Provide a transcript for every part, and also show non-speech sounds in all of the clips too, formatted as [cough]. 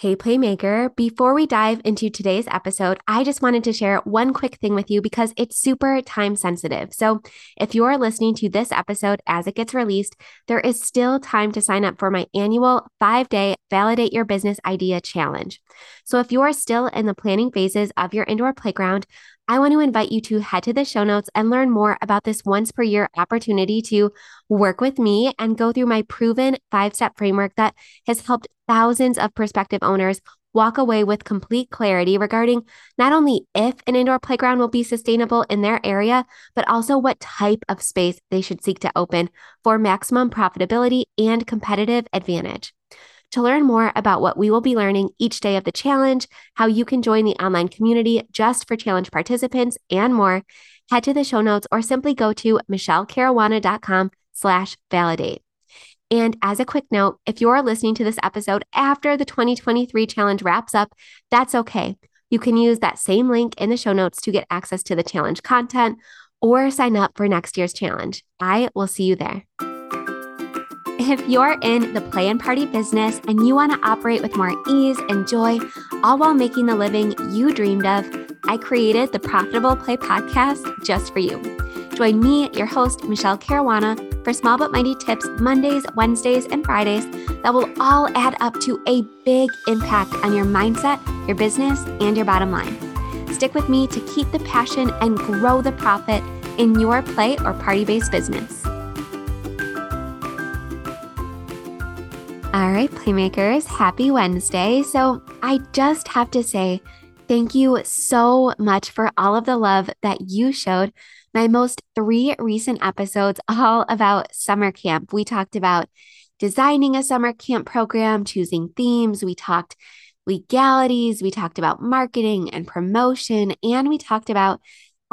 Hey, Playmaker. Before we dive into today's episode, I just wanted to share one quick thing with you because it's super time sensitive. So, if you're listening to this episode as it gets released, there is still time to sign up for my annual five day Validate Your Business Idea Challenge. So, if you are still in the planning phases of your indoor playground, I want to invite you to head to the show notes and learn more about this once per year opportunity to work with me and go through my proven five step framework that has helped thousands of prospective owners walk away with complete clarity regarding not only if an indoor playground will be sustainable in their area, but also what type of space they should seek to open for maximum profitability and competitive advantage. To learn more about what we will be learning each day of the challenge, how you can join the online community just for challenge participants, and more, head to the show notes or simply go to michelecaruana.com slash validate. And as a quick note, if you're listening to this episode after the 2023 challenge wraps up, that's okay. You can use that same link in the show notes to get access to the challenge content or sign up for next year's challenge. I will see you there. If you're in the play and party business and you want to operate with more ease and joy, all while making the living you dreamed of, I created the Profitable Play podcast just for you. Join me, your host, Michele Caruana, for small but mighty tips Mondays, Wednesdays, and Fridays that will all add up to a big impact on your mindset, your business, and your bottom line. Stick with me to keep the passion and grow the profit in your play or party based business. All right, Playmakers, happy Wednesday. So, I just have to say thank you so much for all of the love that you showed. My most three recent episodes, all about summer camp. We talked about designing a summer camp program, choosing themes. We talked legalities. We talked about marketing and promotion. And we talked about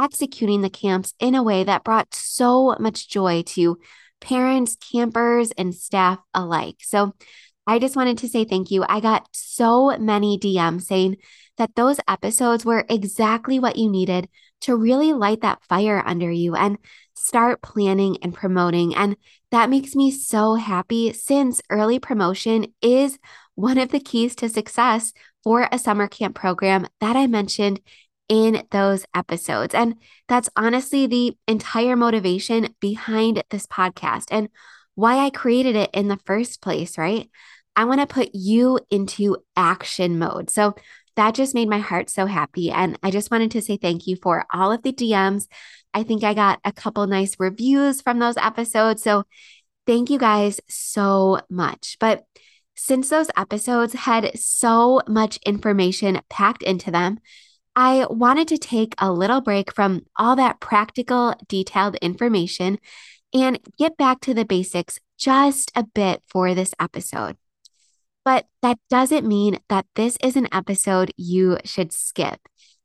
executing the camps in a way that brought so much joy to parents, campers, and staff alike. So I just wanted to say thank you. I got so many DMs saying that those episodes were exactly what you needed to really light that fire under you and start planning and promoting. And that makes me so happy since early promotion is one of the keys to success for a summer camp program that I mentioned in those episodes. And that's honestly the entire motivation behind this podcast and why I created it in the first place, right? I want to put you into action mode. So that just made my heart so happy. And I just wanted to say thank you for all of the DMs. I think I got a couple nice reviews from those episodes. So thank you guys so much. But since those episodes had so much information packed into them, I wanted to take a little break from all that practical, detailed information and get back to the basics just a bit for this episode. But that doesn't mean that this is an episode you should skip,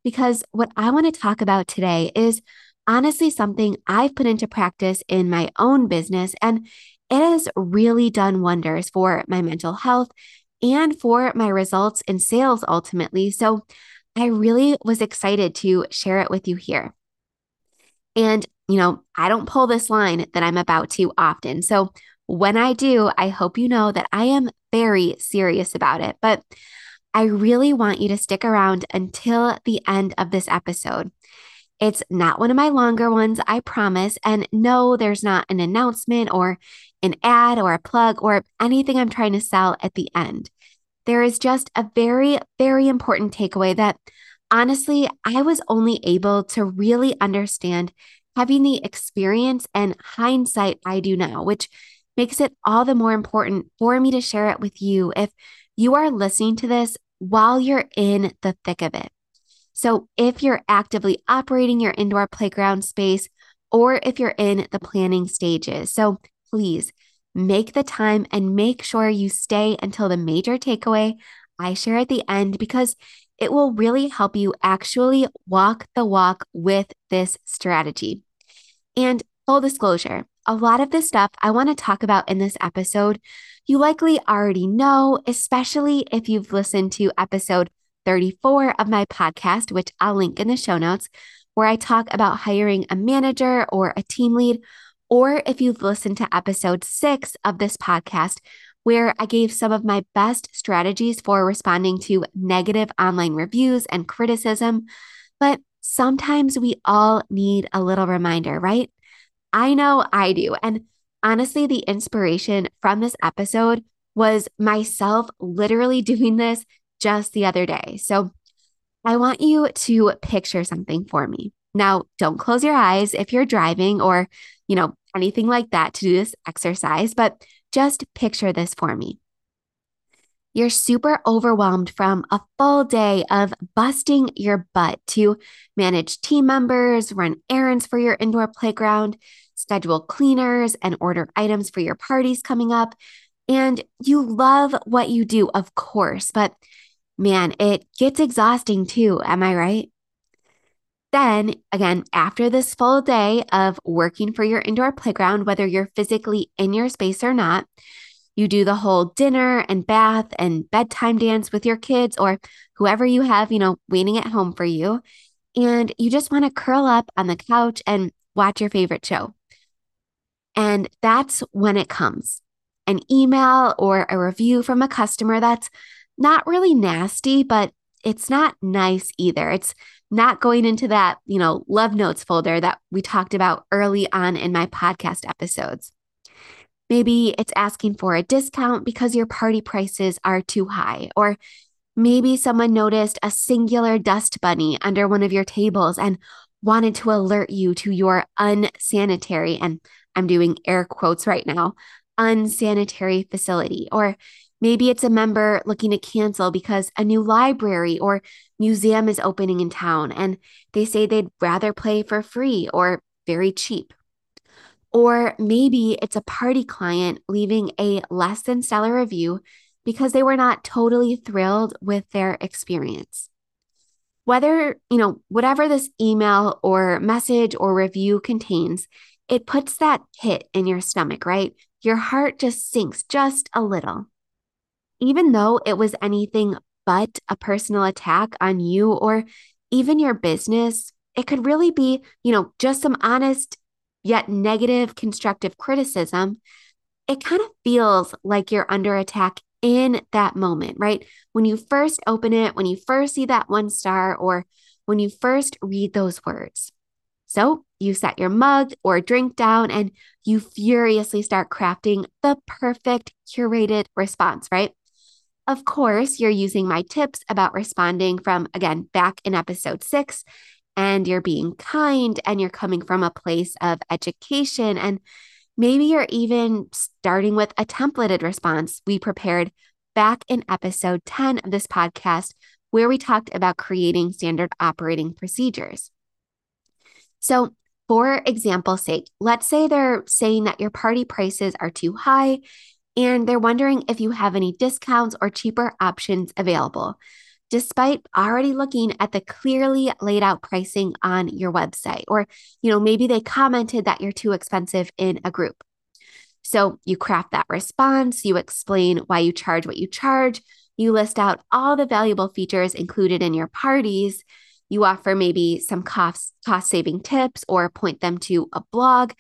because what I want to talk about today is honestly something I've put into practice in my own business, and it has really done wonders for my mental health and for my results in sales ultimately. So I really was excited to share it with you here. And, you know, I don't pull this line that I'm about to often. So when I do, I hope you know that I am very serious about it. But I really want you to stick around until the end of this episode. It's not one of my longer ones, I promise. And no, there's not an announcement or an ad or a plug or anything I'm trying to sell at the end there is just a very, very important takeaway that honestly, I was only able to really understand having the experience and hindsight I do now, which makes it all the more important for me to share it with you if you are listening to this while you're in the thick of it. So, if you're actively operating your indoor playground space or if you're in the planning stages, so please Make the time and make sure you stay until the major takeaway I share at the end because it will really help you actually walk the walk with this strategy. And full disclosure, a lot of the stuff I want to talk about in this episode, you likely already know, especially if you've listened to episode 34 of my podcast, which I'll link in the show notes, where I talk about hiring a manager or a team lead or if you've listened to episode six of this podcast, where I gave some of my best strategies for responding to negative online reviews and criticism. But sometimes we all need a little reminder, right? I know I do. And honestly, the inspiration from this episode was myself literally [laughs] doing this just the other day. So I want you to picture something for me. Now, don't close your eyes if you're driving or, you know, anything like that to do this exercise, but just picture this for me. You're super overwhelmed from a full day of busting your butt to manage team members, run errands for your indoor playground, schedule cleaners, and order items for your parties coming up. And you love what you do, of course, but man, it gets exhausting too. Am I right? Then, again, after this full day of working for your indoor playground, whether you're physically in your space or not, you do the whole dinner and bath and bedtime dance with your kids or whoever you have, you know, waiting at home for you. And you just want to curl up on the couch and watch your favorite show. And that's when it comes an email or a review from a customer that's not really nasty, but it's not nice either. It's not going into that, you know, love notes folder that we talked about early on in my podcast episodes. Maybe it's asking for a discount because your party prices are too high, or maybe someone noticed a singular dust bunny under one of your tables and wanted to alert you to your unsanitary, and I'm doing air quotes right now, unsanitary facility. Or maybe it's a member looking to cancel because a new library or museum is opening in town and they say they'd rather play for free or very cheap. Or maybe it's a party client leaving a less than stellar review because they were not totally thrilled with their experience. Whether, you know, whatever this email or message or review contains, it puts that hit in your stomach, right? Your heart just sinks just a little. Even though it was anything but a personal attack on you or even your business, it could really be, you know, just some honest yet negative constructive criticism. It kind of feels like you're under attack in that moment, right? When you first open it, when you first see that one star, or when you first read those words. So you set your mug or drink down and you furiously start crafting the perfect curated response, right? Of course, you're using my tips about responding from, again, back in episode six, and you're being kind and you're coming from a place of education. And maybe you're even starting with a templated response we prepared back in episode 10 of this podcast, where we talked about creating standard operating procedures. So, for example's sake, let's say they're saying that your party prices are too high and they're wondering if you have any discounts or cheaper options available, despite already looking at the clearly laid out pricing on your website. Or, you know, maybe they commented that you're too expensive in a group. So you craft that response, you explain why you charge what you charge, you list out all the valuable features included in your parties. You offer maybe some cost cost saving tips or point them to a blog.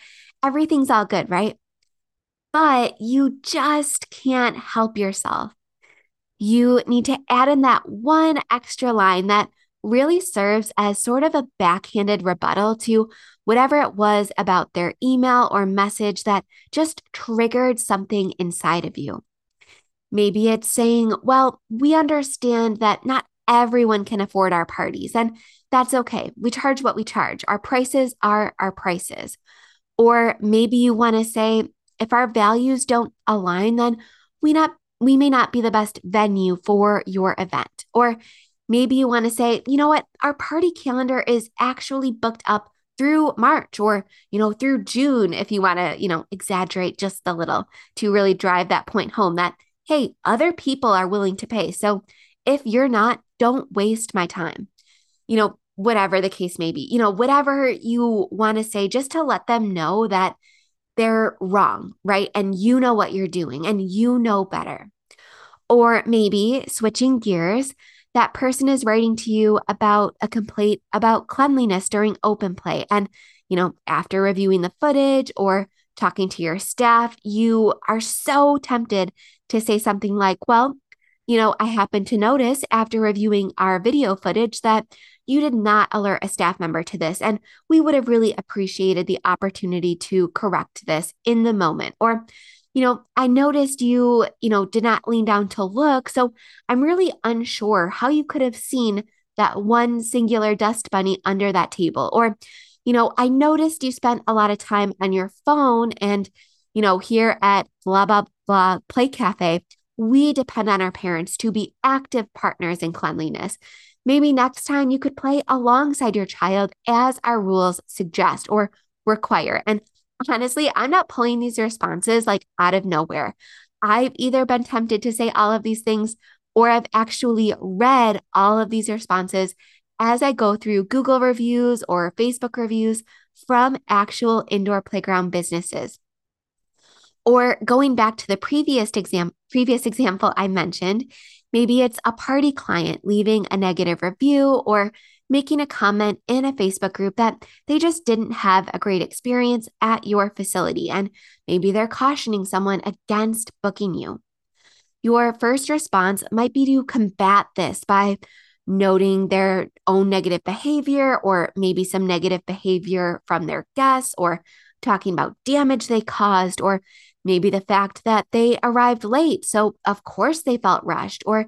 Everything's all good, right? But you just can't help yourself. You need to add in that one extra line that really serves as sort of a backhanded rebuttal to whatever it was about their email or message that just triggered something inside of you. Maybe it's saying, well, we understand that not everyone can afford our parties, and that's okay. We charge what we charge. Our prices are our prices. Or maybe you want to say, if our values don't align, then we not we may not be the best venue for your event. Or maybe you want to say, you know what, our party calendar is actually booked up through March or, you know, through June if you want to, you know, exaggerate just a little to really drive that point home that hey, other people are willing to pay. So if you're not, don't waste my time. You know, whatever the case may be. You know, whatever you want to say just to let them know that they're wrong, right? And you know what you're doing and you know better. Or maybe switching gears, that person is writing to you about a complaint about cleanliness during open play. And, you know, after reviewing the footage or talking to your staff, you are so tempted to say something like, well, you know, I happen to notice after reviewing our video footage that you did not alert a staff member to this. And we would have really appreciated the opportunity to correct this in the moment. Or, you know, I noticed you, you know, did not lean down to look. So I'm really unsure how you could have seen that one singular dust bunny under that table. Or, you know, I noticed you spent a lot of time on your phone and, you know, here at blah, blah, blah play cafe, we depend on our parents to be active partners in cleanliness. Maybe next time you could play alongside your child as our rules suggest or require. And honestly, I'm not pulling these responses like out of nowhere. I've either been tempted to say all of these things or I've actually read all of these responses as I go through Google reviews or Facebook reviews from actual indoor playground businesses. Or going back to the previous exam previous example I mentioned, maybe it's a party client leaving a negative review or making a comment in a Facebook group that they just didn't have a great experience at your facility and maybe they're cautioning someone against booking you. Your first response might be to combat this by noting their own negative behavior or maybe some negative behavior from their guests or talking about damage they caused or maybe the fact that they arrived late. So, of course, they felt rushed, or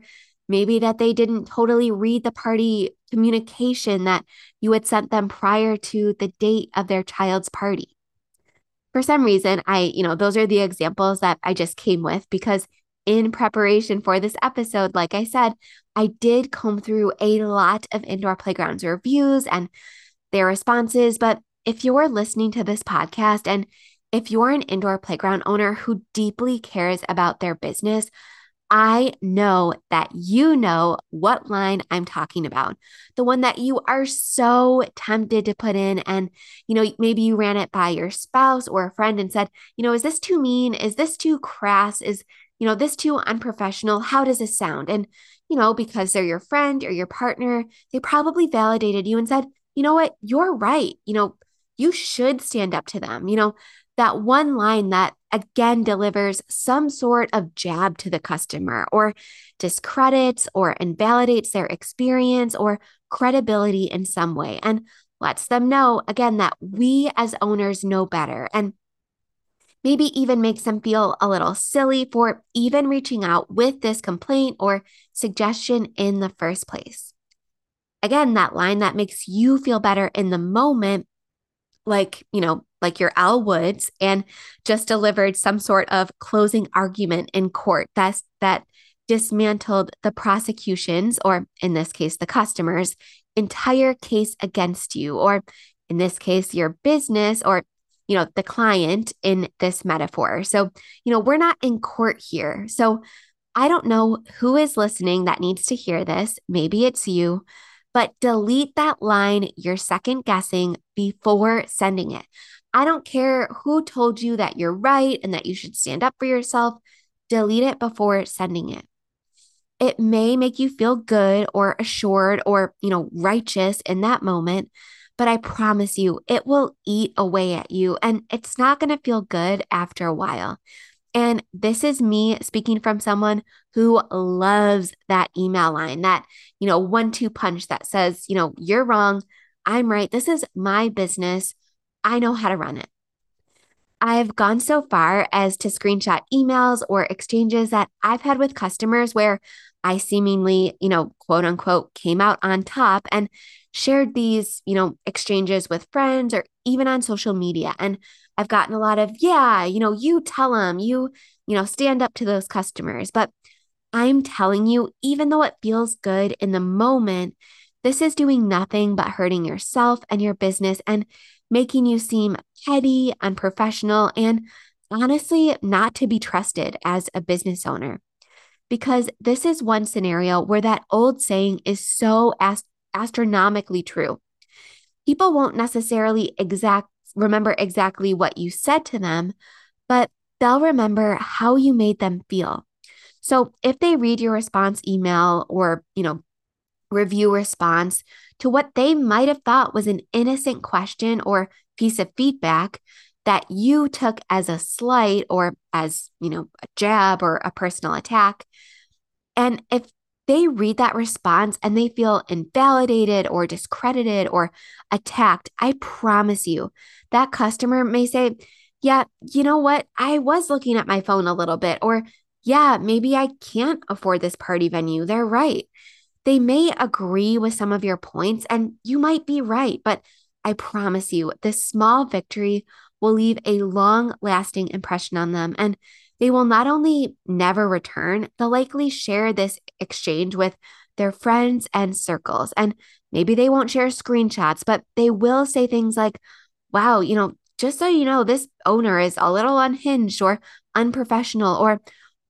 maybe that they didn't totally read the party communication that you had sent them prior to the date of their child's party. For some reason, I, you know, those are the examples that I just came with because in preparation for this episode, like I said, I did comb through a lot of indoor playgrounds reviews and their responses. But if you're listening to this podcast and if you're an indoor playground owner who deeply cares about their business, I know that you know what line I'm talking about. The one that you are so tempted to put in. And, you know, maybe you ran it by your spouse or a friend and said, you know, is this too mean? Is this too crass? Is, you know, this too unprofessional? How does this sound? And, you know, because they're your friend or your partner, they probably validated you and said, you know what, you're right. You know, you should stand up to them. You know, that one line that again delivers some sort of jab to the customer or discredits or invalidates their experience or credibility in some way and lets them know again that we as owners know better and maybe even makes them feel a little silly for even reaching out with this complaint or suggestion in the first place. Again, that line that makes you feel better in the moment, like, you know, like your Elle Woods, and just delivered some sort of closing argument in court that's, that dismantled the prosecution's, or in this case, the customer's entire case against you, or in this case, your business, or you know, the client in this metaphor. So, you know, we're not in court here. So, I don't know who is listening that needs to hear this. Maybe it's you, but delete that line you're second guessing before sending it. I don't care who told you that you're right and that you should stand up for yourself. Delete it before sending it. It may make you feel good or assured or, you know, righteous in that moment, but I promise you it will eat away at you and it's not going to feel good after a while. And this is me speaking from someone who loves that email line, that, you know, one two punch that says, you know, you're wrong. I'm right. This is my business. I know how to run it. I've gone so far as to screenshot emails or exchanges that I've had with customers where I seemingly, you know, quote unquote, came out on top and shared these, you know, exchanges with friends or even on social media. And I've gotten a lot of, yeah, you know, you tell them, you, you know, stand up to those customers. But I'm telling you, even though it feels good in the moment, this is doing nothing but hurting yourself and your business. And making you seem petty, unprofessional, and honestly not to be trusted as a business owner. Because this is one scenario where that old saying is so astronomically true. People won't necessarily exact remember exactly what you said to them, but they'll remember how you made them feel. So if they read your response email or, you know, review response to what they might have thought was an innocent question or piece of feedback, that you took as a slight or as, you know, a jab or a personal attack. And if they read that response and they feel invalidated or discredited or attacked, I promise you that customer may say, Yeah, you know what? I was looking at my phone a little bit, or yeah, maybe I can't afford this party venue. They're right. They may agree with some of your points, and you might be right, but I promise you, this small victory will leave a long lasting impression on them. And they will not only never return, they'll likely share this exchange with their friends and circles. And maybe they won't share screenshots, but they will say things like, wow, you know, just so you know, this owner is a little unhinged or unprofessional, or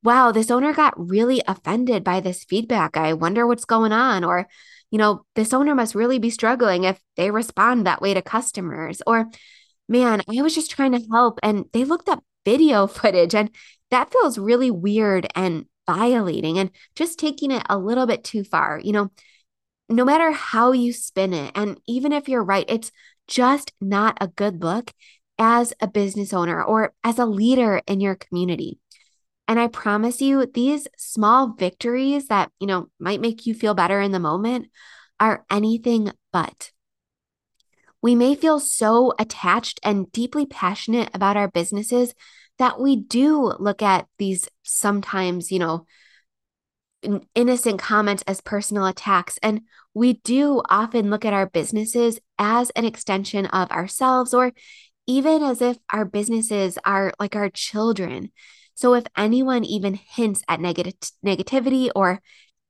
wow, this owner got really offended by this feedback. I wonder what's going on. Or, you know, this owner must really be struggling if they respond that way to customers. Or, man, I was just trying to help and they looked up video [laughs] footage and that feels really weird and violating and just taking it a little bit too far. You know, no matter how you spin it, and even if you're right, it's just not a good look as a business owner or as a leader in your community. And I promise you, these small victories that, you know, might make you feel better in the moment are anything but. We may feel so attached and deeply passionate about our businesses that we do look at these sometimes, you know, innocent comments as personal attacks. And we do often look at our businesses as an extension of ourselves or even as if our businesses are like our children. So if anyone even hints at negative negativity or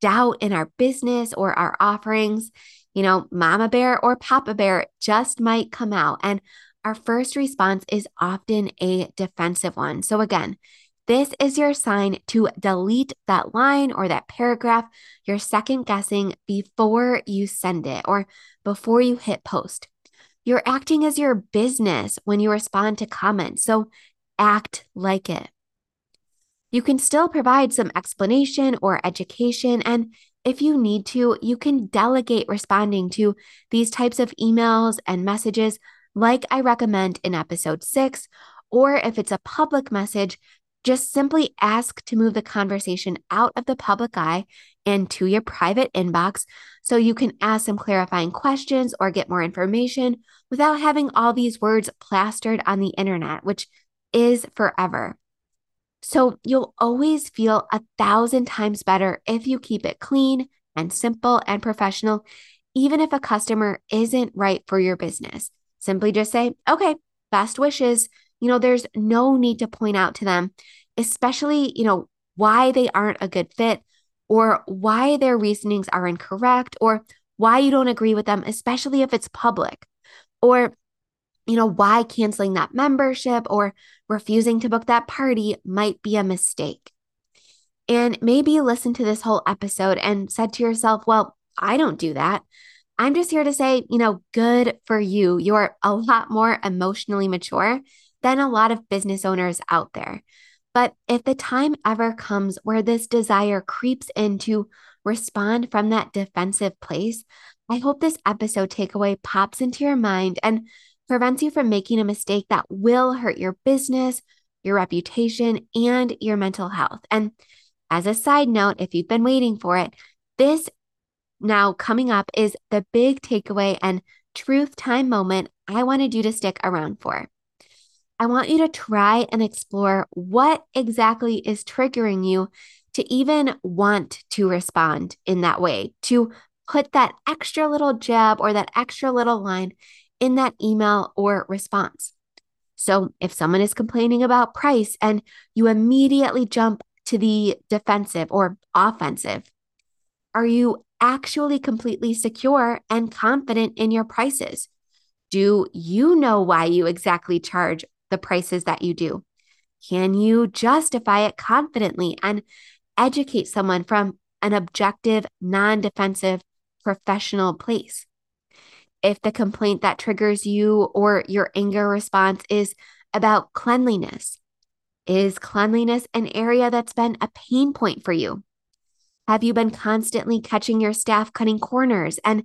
doubt in our business or our offerings, you know, mama bear or papa bear just might come out. And our first response is often a defensive one. So again, this is your sign to delete that line or that paragraph you're second guessing before you send it or before you hit post. You're acting as your business when you respond to comments. So act like it. You can still provide some explanation or education. And if you need to, you can delegate responding to these types of emails and messages, like I recommend in episode six. Or if it's a public message, just simply ask to move the conversation out of the public eye and to your private inbox so you can ask some clarifying questions or get more information without having all these words plastered on the internet, which is forever. So you'll always feel a thousand times better if you keep it clean and simple and professional, even if a customer isn't right for your business. Simply just say, okay, best wishes. You know, there's no need to point out to them, especially, you know, why they aren't a good fit or why their reasonings are incorrect or why you don't agree with them, especially if it's public. Or you know, why canceling that membership or refusing to book that party might be a mistake. And maybe you listened to this whole episode and said to yourself, well, I don't do that. I'm just here to say, you know, good for you. You're a lot more emotionally mature than a lot of business owners out there. But if the time ever comes where this desire creeps in to respond from that defensive place, I hope this episode takeaway pops into your mind and prevents you from making a mistake that will hurt your business, your reputation, and your mental health. And as a side note, if you've been waiting for it, this now coming up is the big takeaway and truth time moment I wanted you to stick around for. I want you to try and explore what exactly is triggering you to even want to respond in that way, to put that extra little jab or that extra little line in that email or response. So if someone is complaining about price and you immediately jump to the defensive or offensive, are you actually completely secure and confident in your prices? Do you know why you exactly charge the prices that you do? Can you justify it confidently and educate someone from an objective, non defensive, professional place? If the complaint that triggers you or your anger response is about cleanliness. Is cleanliness an area that's been a pain point for you? Have you been constantly catching your staff cutting corners and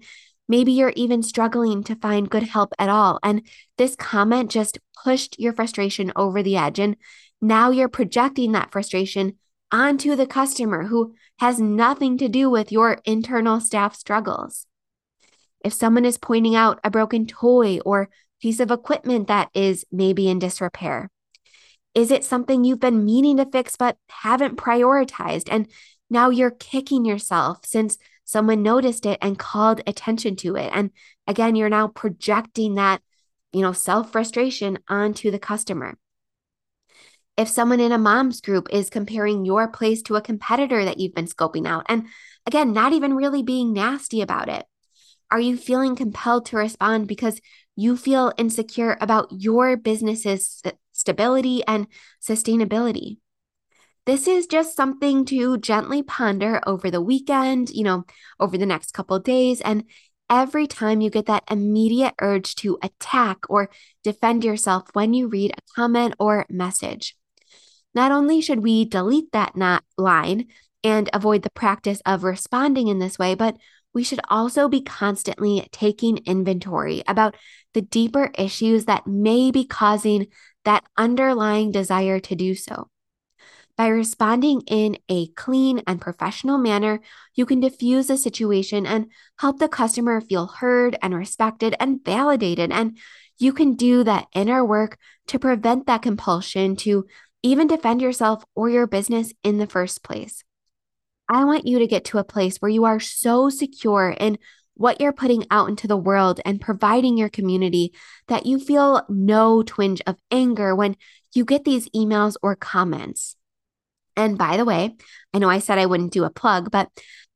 Maybe you're even struggling to find good help at all. And this comment just pushed your frustration over the edge. And now you're projecting that frustration onto the customer who has nothing to do with your internal staff struggles. If someone is pointing out a broken toy or piece of equipment that is maybe in disrepair, is it something you've been meaning to fix but haven't prioritized? And now you're kicking yourself since someone noticed it and called attention to it. And again, you're now projecting that, you know, self frustration onto the customer. If someone in a mom's group is comparing your place to a competitor that you've been scoping out, and again, not even really being nasty about it, are you feeling compelled to respond because you feel insecure about your business's stability and sustainability? this is just something to gently ponder over the weekend, you know, over the next couple days. And every time you get that immediate urge to attack or defend yourself when you read a comment or message. Not only should we delete that not line and avoid the practice of responding in this way, but we should also be constantly taking inventory about the deeper issues that may be causing that underlying desire to do so. By responding in a clean and professional manner, you can diffuse the situation and help the customer feel heard and respected and validated. And you can do that inner work to prevent that compulsion to even defend yourself or your business in the first place. I want you to get to a place where you are so secure in what you're putting out into the world and providing your community that you feel no twinge of anger when you get these emails or comments. And by the way, I know I said I wouldn't do a plug, but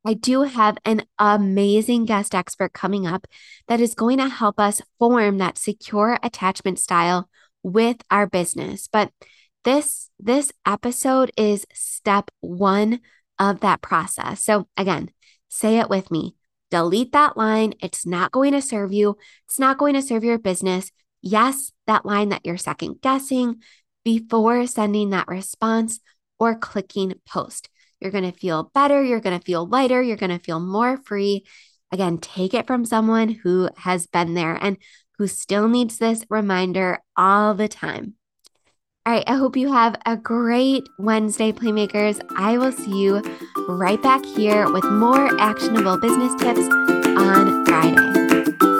I do have an amazing guest expert coming up that is going to help us form that secure attachment style with our business. But this this episode is step 1 of that process. So again, say it with me. Delete that line. It's not going to serve you. It's not going to serve your business. Yes, that line that you're second guessing before sending that response or clicking post. You're going to feel better. You're going to feel lighter. You're going to feel more free. Again, take it from someone who has been there and who still needs this reminder all the time. All right, I hope you have a great Wednesday, Playmakers. I will see you right back here with more actionable business tips on Friday.